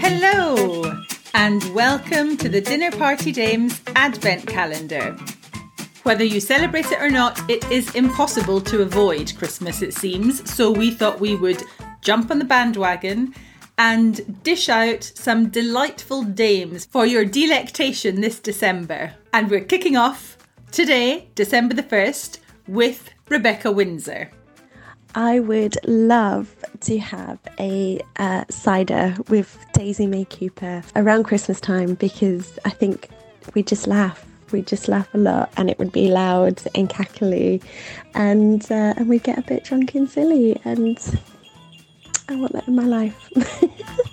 Hello, and welcome to the Dinner Party Dames Advent Calendar. Whether you celebrate it or not, it is impossible to avoid Christmas, it seems, so we thought we would jump on the bandwagon and dish out some delightful dames for your delectation this December. And we're kicking off today, December the 1st, with Rebecca Windsor. I would love to have a uh, cider with Daisy May Cooper around Christmas time because I think we just laugh. We just laugh a lot, and it would be loud and cackly, and uh, and we get a bit drunk and silly, and I want that in my life.